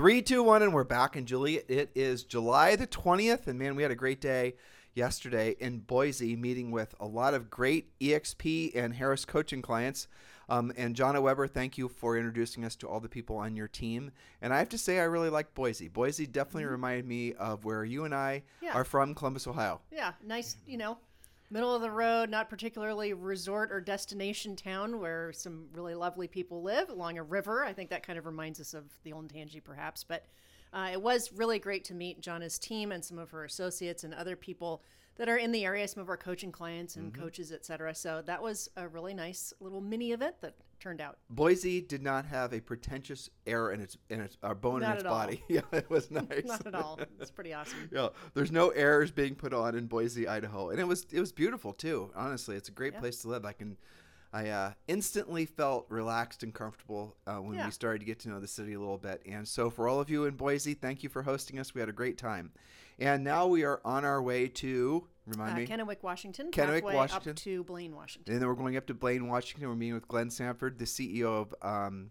Three, two, one, and we're back. And Julie, it is July the 20th. And man, we had a great day yesterday in Boise meeting with a lot of great EXP and Harris coaching clients. Um, and Jonna Weber, thank you for introducing us to all the people on your team. And I have to say, I really like Boise. Boise definitely mm-hmm. reminded me of where you and I yeah. are from, Columbus, Ohio. Yeah, nice, you know, middle of the road, not particularly resort or destination town where some really lovely people live along a river. I think that kind of reminds us of the old Olentangy, perhaps. But uh, it was really great to meet Jonna's team and some of her associates and other people that are in the area, some of our coaching clients and mm-hmm. coaches, et cetera. So that was a really nice little mini event that turned out. Boise did not have a pretentious air in its in its uh, bone not in its body. yeah, it was nice. not at all. It's pretty awesome. yeah, there's no airs being put on in Boise, Idaho, and it was it was beautiful too. Honestly, it's a great yeah. place to live. I can. I uh, instantly felt relaxed and comfortable uh, when yeah. we started to get to know the city a little bit. And so, for all of you in Boise, thank you for hosting us. We had a great time. And now we are on our way to Remind uh, me. Kennewick, Washington. Kennewick, Washington. Up to Blaine, Washington. And then we're going up to Blaine, Washington. We're meeting with Glenn Sanford, the CEO of um,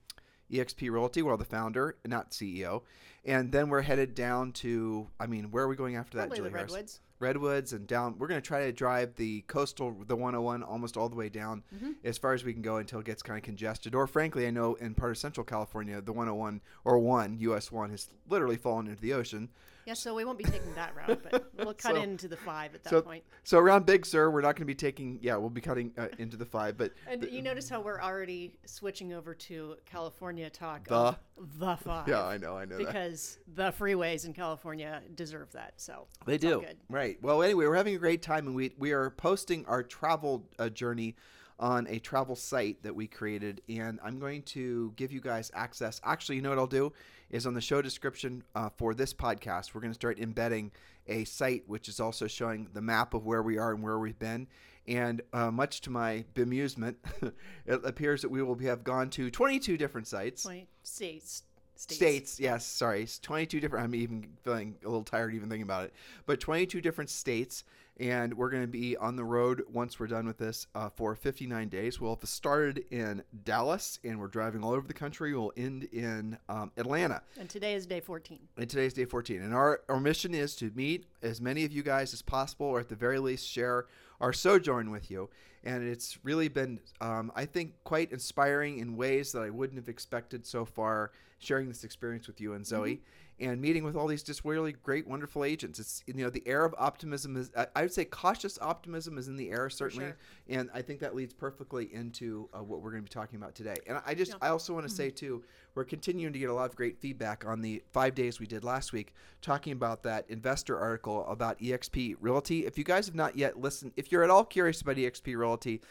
EXP Realty, well, the founder, not CEO. And then we're headed down to, I mean, where are we going after Probably that, Julie the Redwoods. Redwoods and down. We're going to try to drive the coastal, the 101, almost all the way down mm-hmm. as far as we can go until it gets kind of congested. Or, frankly, I know in part of Central California, the 101 or 1, US 1, has literally fallen into the ocean. Yeah, so we won't be taking that route, but we'll cut so, into the five at that so, point. So around Big Sur, we're not going to be taking. Yeah, we'll be cutting uh, into the five. But and the, you notice how we're already switching over to California talk. The the five. Yeah, I know, I know. Because that. the freeways in California deserve that. So they do. Right. Well, anyway, we're having a great time, and we we are posting our travel uh, journey on a travel site that we created, and I'm going to give you guys access. Actually, you know what I'll do is on the show description uh, for this podcast. We're going to start embedding a site which is also showing the map of where we are and where we've been. And uh, much to my bemusement, it appears that we will have gone to 22 different sites. 20 states. States. states. yes, sorry. 22 different, I'm even feeling a little tired even thinking about it. But 22 different states and we're going to be on the road once we're done with this uh, for 59 days. We'll have started in Dallas, and we're driving all over the country. We'll end in um, Atlanta. And today is day 14. And today is day 14. And our, our mission is to meet as many of you guys as possible, or at the very least, share our sojourn with you. And it's really been, um, I think, quite inspiring in ways that I wouldn't have expected so far, sharing this experience with you and Zoe. Mm-hmm and meeting with all these just really great, wonderful agents. It's you know the air of optimism is I would say cautious optimism is in the air certainly, sure. and I think that leads perfectly into uh, what we're going to be talking about today. And I just yeah. I also want to mm-hmm. say too, we're continuing to get a lot of great feedback on the five days we did last week talking about that investor article about EXP Realty. If you guys have not yet listened, if you're at all curious about EXP Realty.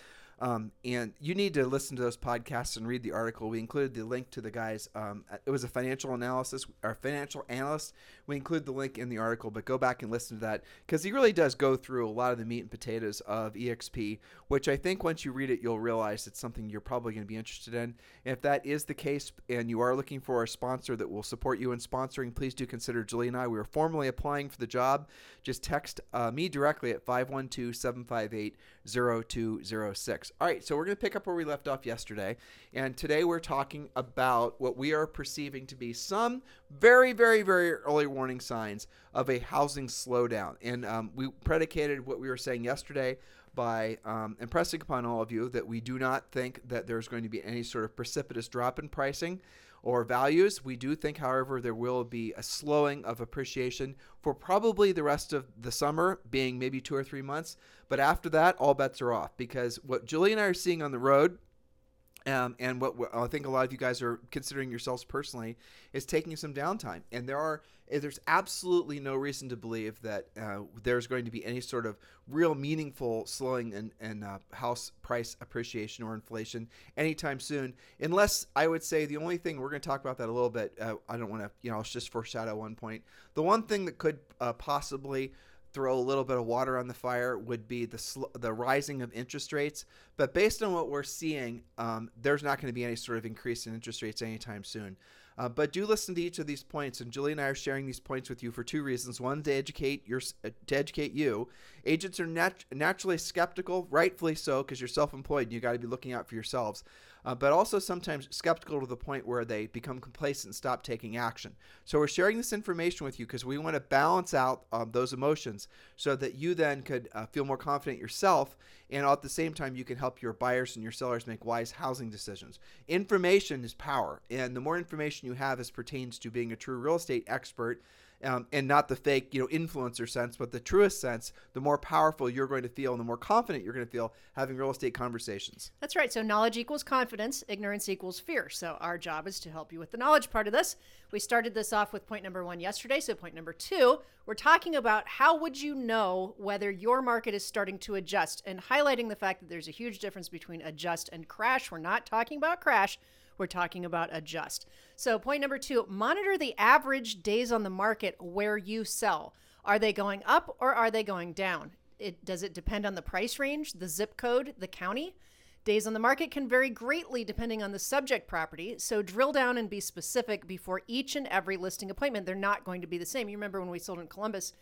Um, and you need to listen to those podcasts and read the article. We included the link to the guys. Um, it was a financial analysis, our financial analyst. We include the link in the article, but go back and listen to that because he really does go through a lot of the meat and potatoes of EXP, which I think once you read it, you'll realize it's something you're probably going to be interested in. If that is the case and you are looking for a sponsor that will support you in sponsoring, please do consider Julie and I. We are formally applying for the job. Just text uh, me directly at 512 758 0206. All right, so we're going to pick up where we left off yesterday. And today we're talking about what we are perceiving to be some very, very, very early warning signs of a housing slowdown. And um, we predicated what we were saying yesterday by um, impressing upon all of you that we do not think that there's going to be any sort of precipitous drop in pricing or values. We do think, however, there will be a slowing of appreciation for probably the rest of the summer, being maybe two or three months. But after that, all bets are off because what Julie and I are seeing on the road Um, and what, I think a lot of you guys are considering yourselves personally is taking some downtime. And there are there's absolutely no reason to believe that uh, there's going to be any sort of real meaningful slowing in, in uh, house price appreciation or inflation anytime soon. Unless I would say the only thing we're going to talk about that a little bit. Uh, I don't want to you know I'll just foreshadow one point. The one thing that could uh, possibly throw a little bit of water on the fire would be the sl- the rising of interest rates. But based on what we're seeing, um, there's not going to be any sort of increase in interest rates anytime soon. Uh, but do listen to each of these points, and Julie and I are sharing these points with you for two reasons: one, to educate your uh, to educate you. Agents are nat- naturally skeptical, rightfully so, because you're self-employed and you got to be looking out for yourselves uh, but also sometimes skeptical to the point where they become complacent and stop taking action. So we're sharing this information with you because we want to balance out um, those emotions so that you then could uh, feel more confident yourself and at the same time you can help your buyers and your sellers make wise housing decisions. Information is power, and the more information you have as pertains to being a true real estate expert, um, and not the fake, you know, influencer sense, but the truest sense, the more powerful you're going to feel and the more confident you're going to feel having real estate conversations. That's right. So knowledge equals confidence, ignorance equals fear. So our job is to help you with the knowledge part of this. We started this off with point number one yesterday. So point number two, we're talking about how would you know whether your market is starting to adjust and highlighting the fact that there's a huge difference between adjust and crash. We're not talking about crash. We're talking about adjust. So, point number two monitor the average days on the market where you sell. Are they going up or are they going down? It, does it depend on the price range, the zip code, the county? Days on the market can vary greatly depending on the subject property, so drill down and be specific before each and every listing appointment. They're not going to be the same. You remember when we sold in Columbus,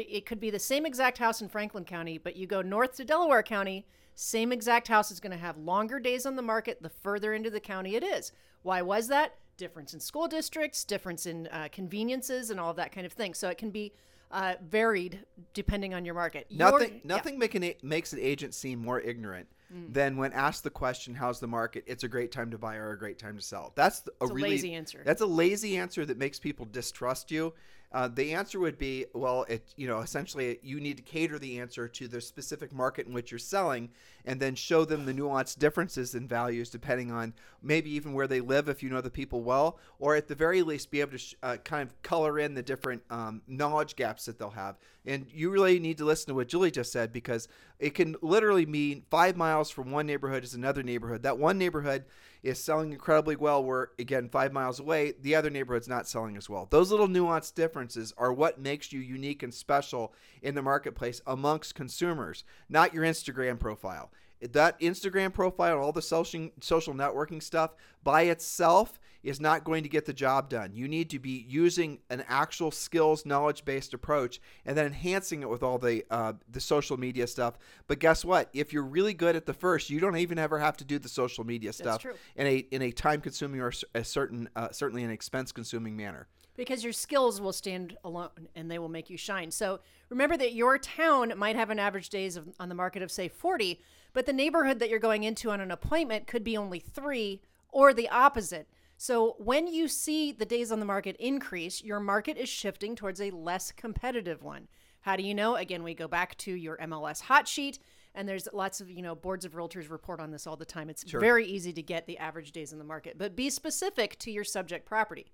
it could be the same exact house in Franklin County, but you go north to Delaware County, same exact house is going to have longer days on the market the further into the county it is. Why was that? Difference in school districts, difference in uh, conveniences, and all of that kind of thing. So it can be uh, varied depending on your market. Nothing, your, nothing yeah. make an, makes an agent seem more ignorant mm. than when asked the question, "How's the market?" It's a great time to buy or a great time to sell. That's a, a really lazy answer. That's a lazy answer that makes people distrust you. Uh, the answer would be, well, it you know essentially you need to cater the answer to the specific market in which you're selling, and then show them the nuanced differences in values depending on maybe even where they live if you know the people well, or at the very least be able to sh- uh, kind of color in the different um, knowledge gaps that they'll have. And you really need to listen to what Julie just said because it can literally mean five miles from one neighborhood is another neighborhood. That one neighborhood is selling incredibly well, where again, five miles away, the other neighborhood's not selling as well. Those little nuanced differences are what makes you unique and special in the marketplace amongst consumers, not your Instagram profile. That Instagram profile and all the social social networking stuff by itself is not going to get the job done. You need to be using an actual skills knowledge based approach and then enhancing it with all the uh, the social media stuff. But guess what? If you're really good at the first, you don't even ever have to do the social media stuff in a in a time consuming or a certain uh, certainly an expense consuming manner because your skills will stand alone and they will make you shine. So remember that your town might have an average days of, on the market of say 40, but the neighborhood that you're going into on an appointment could be only 3 or the opposite. So when you see the days on the market increase, your market is shifting towards a less competitive one. How do you know? Again, we go back to your MLS hot sheet and there's lots of you know boards of realtors report on this all the time it's sure. very easy to get the average days in the market but be specific to your subject property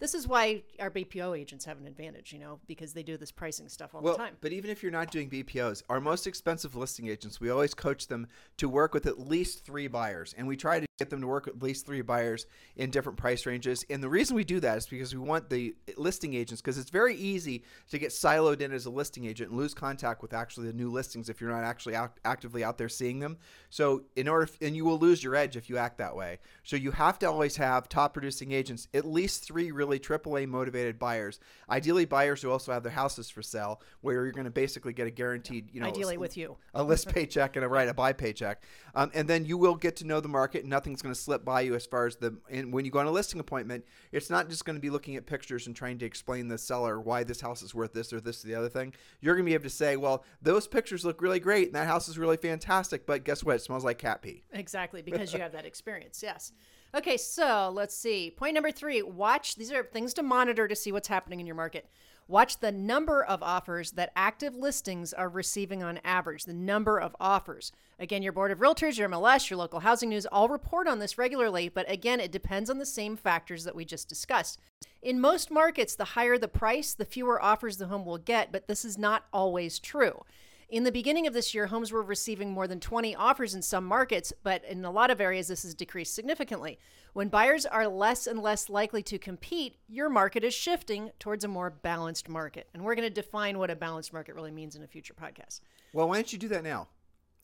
this is why our BPO agents have an advantage, you know, because they do this pricing stuff all well, the time. But even if you're not doing BPOs, our most expensive listing agents, we always coach them to work with at least three buyers. And we try to get them to work with at least three buyers in different price ranges. And the reason we do that is because we want the listing agents, because it's very easy to get siloed in as a listing agent and lose contact with actually the new listings if you're not actually out, actively out there seeing them. So, in order, and you will lose your edge if you act that way. So, you have to always have top producing agents, at least three really AAA motivated buyers. Ideally, buyers who also have their houses for sale, where you're going to basically get a guaranteed, you know, ideally with you, a list paycheck and a right a buy paycheck, um, and then you will get to know the market. and Nothing's going to slip by you as far as the. And when you go on a listing appointment, it's not just going to be looking at pictures and trying to explain the seller why this house is worth this or this or the other thing. You're going to be able to say, well, those pictures look really great, and that house is really fantastic, but guess what? It smells like cat pee. Exactly, because you have that experience. Yes. Okay, so let's see. Point number three watch. These are things to monitor to see what's happening in your market. Watch the number of offers that active listings are receiving on average, the number of offers. Again, your board of realtors, your MLS, your local housing news all report on this regularly, but again, it depends on the same factors that we just discussed. In most markets, the higher the price, the fewer offers the home will get, but this is not always true. In the beginning of this year, homes were receiving more than 20 offers in some markets, but in a lot of areas, this has decreased significantly. When buyers are less and less likely to compete, your market is shifting towards a more balanced market. And we're going to define what a balanced market really means in a future podcast. Well, why don't you do that now?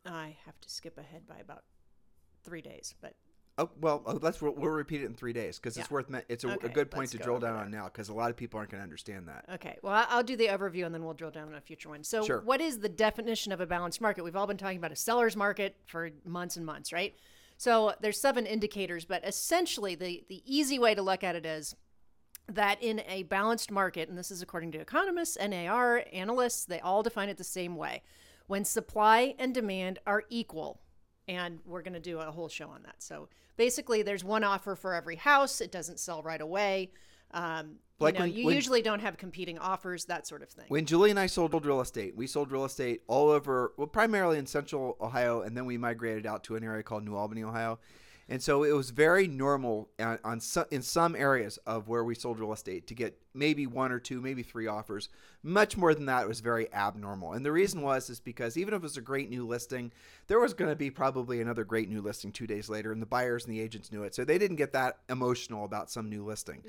I have to skip ahead by about three days, but Oh well, oh, let's we'll, we'll repeat it in three days because it's worth. It's a, Okay, a good point to go drill down that. on now because a lot of people aren't going to understand that. Okay, well, I'll do the overview and then we'll drill down on a future one. So, Sure. what is the definition of a balanced market? We've all been talking about a seller's market for months and months, right? So, there's seven indicators, but essentially, the, the easy way to look at it is that in a balanced market, and this is according to economists, NAR, analysts, they all define it the same way. When supply and demand are equal, and we're going to do a whole show on that. So basically, there's one offer for every house. It doesn't sell right away. Um, Like you know, when- you when- usually don't have competing offers, that sort of thing. When Julie and I sold real estate, we sold real estate all over, well, primarily in central Ohio, and then we migrated out to an area called New Albany, Ohio. And so it was very normal uh, on, on some, in some areas of where we sold real estate to get maybe one or two, maybe three offers. Much more than that was very abnormal. And the reason was is because even if it was a great new listing, there was going to be probably another great new listing two days later, and the buyers and the agents knew it. So they didn't get that emotional about some new listing.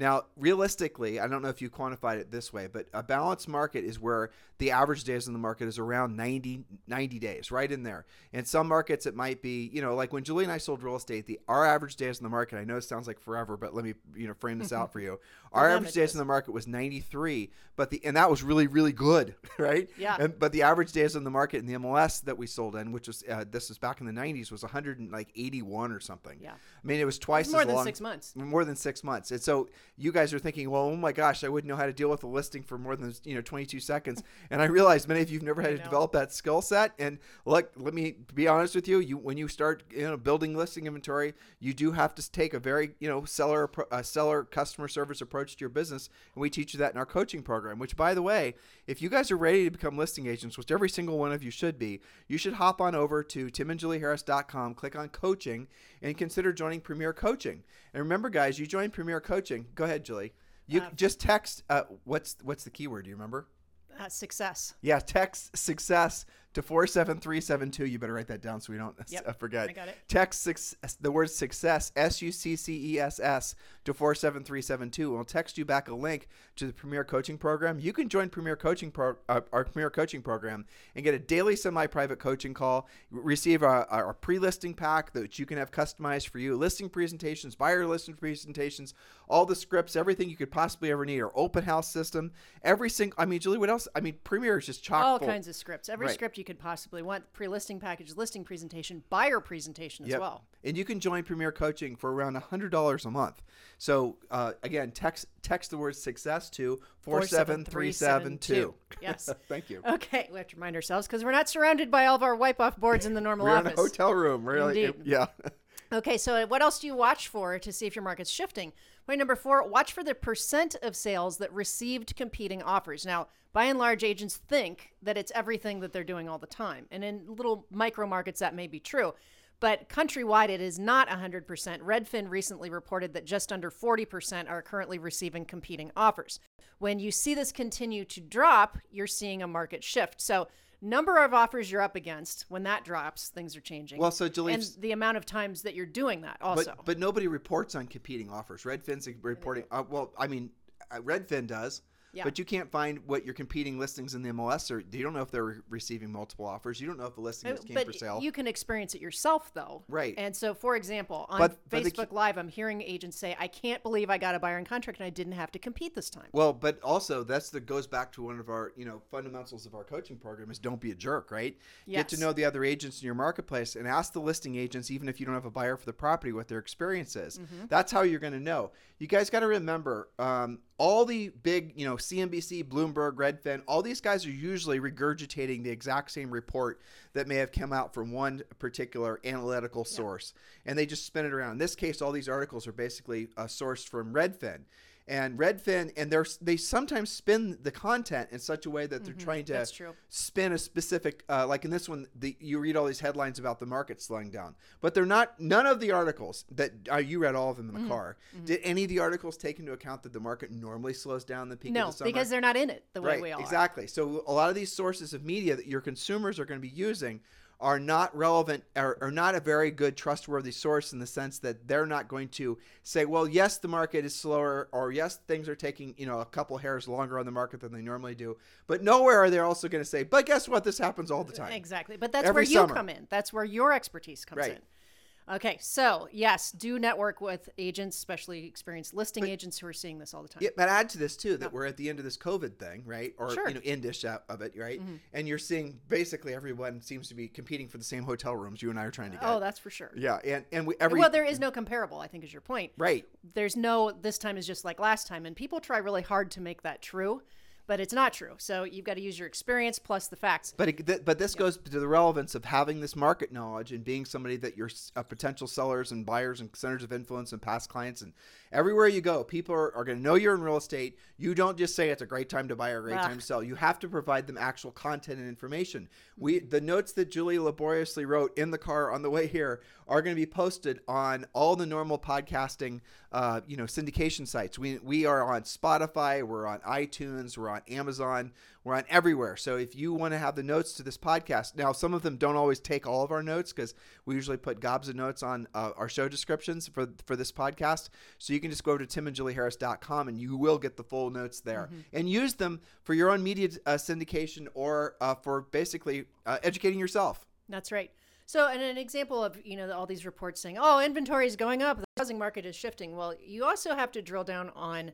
Now, realistically, I don't know if you quantified it this way, but a balanced market is where the average days in the market is around 90, 90 days, right in there. In some markets, it might be, you know, like when Julie and I sold real estate, the our average days in the market, I know it sounds like forever, but let me, you know, frame this out for you. Our average days in the market was 93, but the, and that was really, really good, right? Yeah. And, but the average days in the market in the MLS that we sold in, which was, uh, this was back in the 90s, was 181 or something. Yeah. I mean, it was twice more as than long- six months. more than six months. And so you guys are thinking, well, oh my gosh, I wouldn't know how to deal with a listing for more than you know 22 seconds. And I realize many of you've never had to develop that skill set. And look, let me be honest with you. You when you start you know building listing inventory, you do have to take a very you know seller uh, seller customer service approach to your business. And we teach you that in our coaching program. Which, by the way, if you guys are ready to become listing agents, which every single one of you should be, you should hop on over to timandjulieharris.com, click on coaching, and consider joining Premier Coaching. And remember, guys, you join Premier Coaching. Go ahead, Julie. You Uh, just text. Uh, what's what's the keyword? Do you remember? Uh, success. Yeah, text success to 47372. You better write that down so we don't Yep, uh, forget. I got it. Text six, the word success, S U C C E S S, to 47372. We'll text you back a link to the Premier Coaching Program. You can join Premier Coaching Pro, uh, our Premier Coaching Program and get a daily semi private coaching call, receive our, our pre listing pack that you can have customized for you, listing presentations, buyer listing presentations, all the scripts, everything you could possibly ever need, our open house system, every single, I mean, Julie, what else? I mean, Premier is just chock All full. kinds of scripts. Every Right. script you could possibly want. Pre-listing package, listing presentation, buyer presentation as Yep. well. And you can join Premier Coaching for around $100 a month. So, uh, again, text text the word success to 47372. Yes. Thank you. Okay, we have to remind ourselves because we're not surrounded by all of our wipe-off boards in the normal We're in a hotel room. Really? Indeed. Yeah. Okay, so what else do you watch for to see if your market's shifting? Point number four watch for the percent of sales that received competing offers. Now, by and large, agents think that it's everything that they're doing all the time. And in little micro markets, that may be true. But countrywide, it is not 100%. Redfin recently reported that just under 40% are currently receiving competing offers. When you see this continue to drop, you're seeing a market shift. So, number of offers you're up against, when that drops, things are changing Well, so Julie, and the amount of times that you're doing that also. but, but nobody reports on competing offers. Redfin's reporting. Uh, well, I mean, uh, Redfin does. Yeah. But you can't find what your competing listings in the MLS are. You don't know if they're re- receiving multiple offers. You don't know if the listing just came but for sale. you can experience it yourself though. Right. And so for example, on But- but Facebook key- Live, I'm hearing agents say, I can't believe I got a buyer in contract and I didn't have to compete this time. Well, but also that's the goes back to one of our you know fundamentals of our coaching program is don't be a jerk, right? Get to know the other agents in your marketplace and ask the listing agents, even if you don't have a buyer for the property, what their experience is. Mm-hmm. That's how you're going to know. You guys got to remember, um, all the big you know CNBC, Bloomberg, Redfin, all these guys are usually regurgitating the exact same report that may have come out from one particular analytical source, and they just spin it around. In this case, all these articles are basically uh, sourced from Redfin. And Redfin, and they're they sometimes spin the content in such a way that they're trying to Mm-hmm. That's true. spin a specific, uh, like in this one, the, you read all these headlines about the market slowing down, but they're not. None of the articles that uh, you read all of them in Mm-hmm. the car. Did any of the articles take into account that the market normally slows down the peak No, of the summer? because they're not in it the way right, we all are. exactly. So a lot of these sources of media that your consumers are going to be using are not relevant or, are not a very good trustworthy source in the sense that they're not going to say well yes the market is slower or yes things are taking you know a couple hairs longer on the market than they normally do but nowhere are they also going to say but guess what this happens all the time Exactly. But that's Every where you summer. come in. That's where your expertise comes Right. in. Okay, so yes, do network with agents, especially experienced listing agents who are seeing this all the time. Yeah, but add to this too that we're at the end of this COVID thing, right? Or Sure. Mm-hmm. you know, endish out of it, right? And you're seeing basically everyone seems to be competing for the same hotel rooms you and I are trying to get. Oh, that's for sure. yeah, and and we every well, there is no comparable, I think is your point. right. There's no this time is just like last time and people try really hard to make that true, but it's not true. So you've got to use your experience plus the facts. But it, th- but this goes to the relevance of having this market knowledge and being somebody that your s- uh, potential sellers and buyers and centers of influence and past clients and everywhere you go, people are, are going to know you're in real estate. You don't just say it's a great time to buy or a great time to sell. You have to provide them actual content and information. We the notes that Julie laboriously wrote in the car on the way here are going to be posted on all the normal podcasting, uh, you know, syndication sites. We we are on Spotify, we're on iTunes, we're on Amazon, we're on everywhere. So if you want to have the notes to this podcast, now some of them don't always take all of our notes because we usually put gobs of notes on uh, our show descriptions for for this podcast. So you can just go to timandjulieharris.com and you will get the full notes there and use them for your own media uh, syndication or uh, for basically uh, educating yourself. That's right. So, and an example of you know all these reports saying, "Oh, inventory is going up, the housing market is shifting." Well, you also have to drill down on,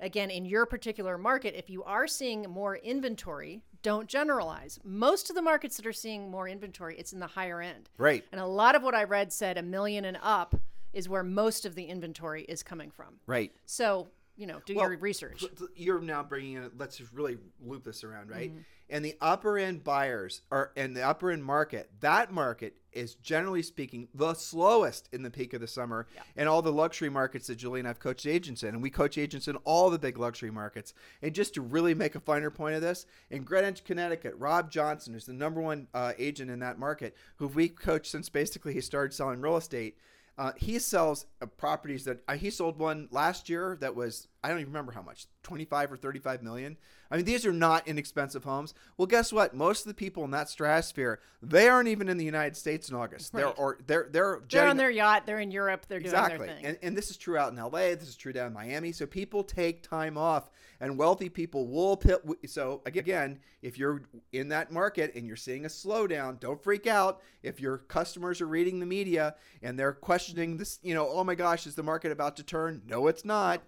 again, in your particular market, if you are seeing more inventory, don't generalize. Most of the markets that are seeing more inventory, it's in the higher end, Right. and a lot of what I read said a million and up is where most of the inventory is coming from. Right. So, you know, do Well, your research. You're now bringing in. Let's really loop this around, right? Mm-hmm. And the upper end buyers are, and the upper end market. That market is generally speaking the slowest in the peak of the summer, and all the luxury markets that Julie and I've coached agents in, and we coach agents in all the big luxury markets. And just to really make a finer point of this, in Greenwich, Connecticut, Rob Johnson, who's the number one uh, agent in that market, who we've coached since basically he started selling real estate. Uh, he sells uh, properties that uh, he sold one last year that was I don't even remember how much 25 or 35 million. I mean these are not inexpensive homes. Well, guess what? Most of the people in that stratosphere they aren't even in the United States in August. They're or they're they're They're jetting- on their yacht. They're in Europe. They're doing their thing. And, and this is true out in LA. This is true down in Miami. So people take time off, and wealthy people will. Pit, so again, if you're in that market and you're seeing a slowdown, don't freak out. If your customers are reading the media and they're questioning this, you know, oh my gosh, is the market about to turn? No, it's not.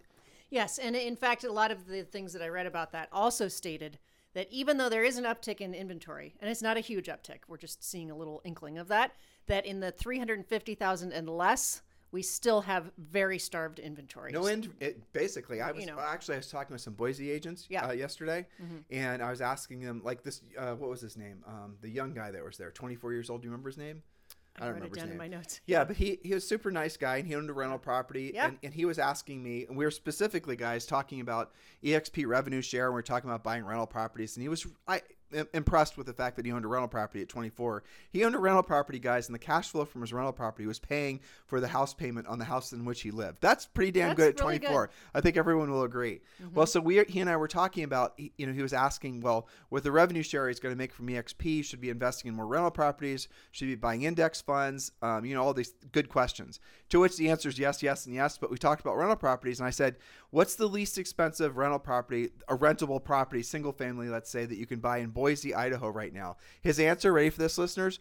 Yes, and in fact, a lot of the things that I read about that also stated that even though there is an uptick in inventory, and it's not a huge uptick, we're just seeing a little inkling of that, that in the 350,000 and less, we still have very starved inventory. No end. It, basically, I was know. actually I was talking with some Boise agents Yeah. Mm-hmm. uh, yesterday, and I was asking them like this. Uh, what was his name? Um, the young guy that was there, 24 years old. Do you remember his name? I don't wrote it remember his down in name. my notes. Yeah, but he he was a super nice guy, and he owned a rental property, Yeah. and, and he was asking me, and we were specifically guys talking about EXP revenue share, and we are talking about buying rental properties, and he was I impressed with the fact that he owned a rental property at 24. He owned a rental property, guys, and the cash flow from his rental property was paying for the house payment on the house in which he lived. That's pretty damn That's good at really 24. good. I think everyone will agree. Well, so we he and I were talking about you know he was asking, well, with the revenue share he's going to make from EXP, should be investing in more rental properties, should be buying index funds, um, you know all these good questions. To which the answer is yes, yes, and yes. But we talked about rental properties, and I said, what's the least expensive rental property, a rentable property, single family, let's say, that you can buy in Boise, Idaho right now? His answer, ready for this, listeners?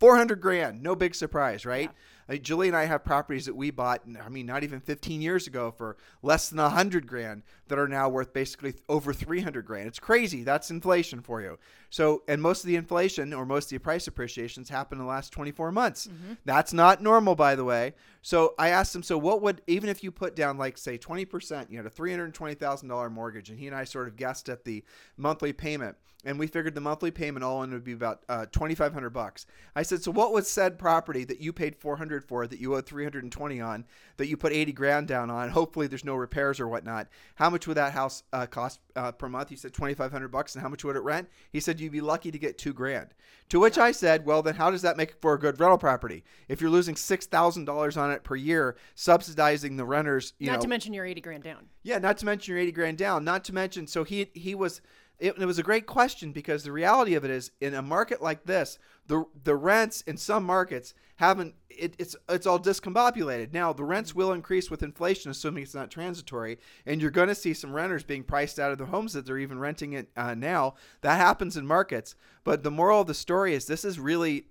400 grand. No big surprise, right? Uh, Julie and I have properties that we bought, I mean, not even 15 years ago for less than 100 grand that are now worth basically over 300 grand. It's crazy. That's inflation for you. So, and most of the inflation or most of the price appreciations happened in the last 24 months. That's not normal, by the way. So I asked him, so what would, even if you put down like, say, 20%, you had a $320,000 mortgage, and he and I sort of guessed at the monthly payment and we figured the monthly payment all in would be about uh, 2500 bucks i said so what was said property that you paid 400 500 for that you owe 320 on that you put 80 grand down on. Hopefully, there's no repairs or whatnot. How much would that house uh, cost uh, per month? He said 2,500 bucks. And how much would it rent? He said you'd be lucky to get two grand. To which I said, well, then how does that make for a good rental property? If you're losing six thousand dollars on it per year, subsidizing the renters, you not know, to mention your 80 grand down. yeah, not to mention your 80 grand down. Not to mention, so he he was. It, it was a great question because the reality of it is, in a market like this, the the rents in some markets haven't. It, it's it's all discombobulated. Now the rents will increase with inflation, assuming it's not transitory, and you're going to see some renters being priced out of the homes that they're even renting it uh, now. That happens in markets. But the moral of the story is, this is really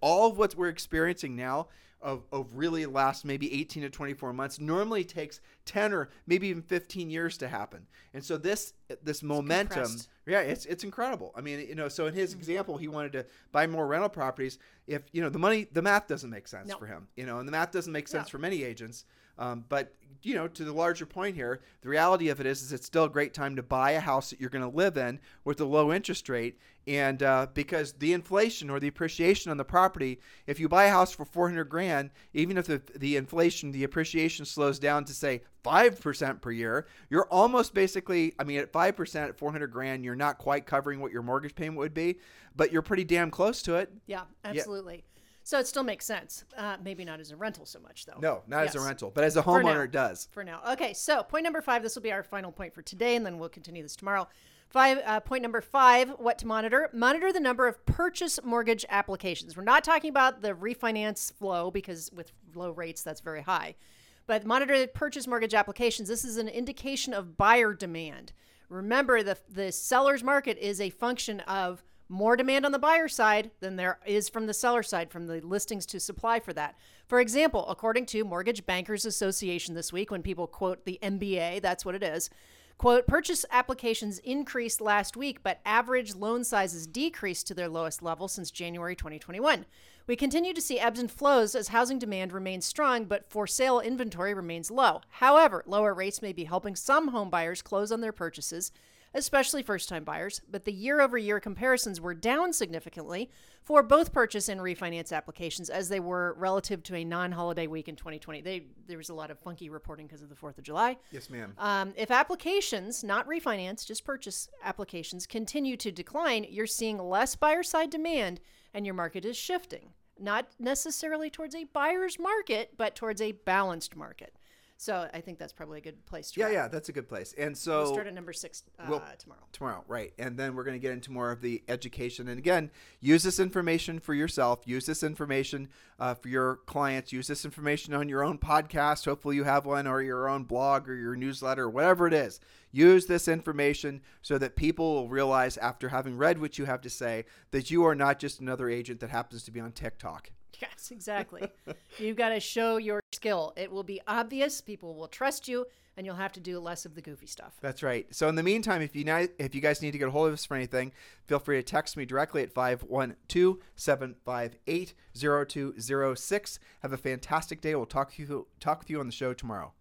all of what we're experiencing now of, of really last maybe 18 to 24 months normally takes 10 or maybe even 15 years to happen and so this this momentum compressed. yeah it's it's incredible i mean you know so in his mm-hmm. example he wanted to buy more rental properties if you know the money the math doesn't make sense No. for him you know and the math doesn't make sense No. for many agents um, but you know to the larger point here the reality of it is is it's still a great time to buy a house that you're going to live in with a low interest rate. And uh, because the inflation or the appreciation on the property if you buy a house for 400 grand even if the, the inflation the appreciation slows down to say 5% per year you're almost basically i mean at 5% at 400 grand you're not quite covering what your mortgage payment would be but you're pretty damn close to it. Yeah, absolutely. So it still makes sense. Uh, maybe not as a rental so much, though. no not as a rental but as a homeowner it does For now. Okay, so point number five. This will be our final point for today, and then we'll continue this tomorrow. Five. Uh, point number five. What to monitor? Monitor the number of purchase mortgage applications. We're not talking about the refinance flow because with low rates that's very high, but monitor the purchase mortgage applications. This is an indication of buyer demand. Remember, the the seller's market is a function of more demand on the buyer side than there is from the seller side, from the listings to supply for that. For example, according to Mortgage Bankers Association this week, when people quote the MBA, that's what it is. Quote, purchase applications increased last week, but average loan sizes decreased to their lowest level since January 2021. We continue to see ebbs and flows as housing demand remains strong, but for sale inventory remains low. However, lower rates may be helping some home buyers close on their purchases, especially first time buyers, but the year over year comparisons were down significantly for both purchase and refinance applications as they were relative to a non holiday week in 2020. They, there was a lot of funky reporting because of the 4th of July. yes ma'am Um, if applications, not refinance, just purchase applications, continue to decline, you're seeing less buyer side demand and your market is shifting. Not necessarily towards a buyer's market, but towards a balanced market. So I think that's probably a good place to yeah wrap. yeah that's a good place. And so We'll start at number six uh, Well, tomorrow. tomorrow right. And then we're going to get into more of the education. And again use this information for yourself. Use this information uh, for your clients. Use this information on your own podcast. Hopefully you have one or your own blog or your newsletter whatever it is. Use this information so that people will realize after having read what you have to say that you are not just another agent that happens to be on tiktok Yes, exactly. You've got to show your skill. It will be obvious. People will trust you, and you'll have to do less of the goofy stuff. That's right. So in the meantime, if you ni- if you guys need to get a hold of us for anything, feel free to text me directly at 512-758-0206. Have a fantastic day. We'll talk to you talk with you on the show tomorrow.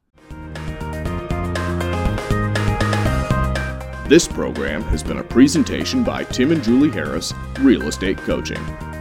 This program has been a presentation by Tim and Julie Harris, Real Estate Coaching.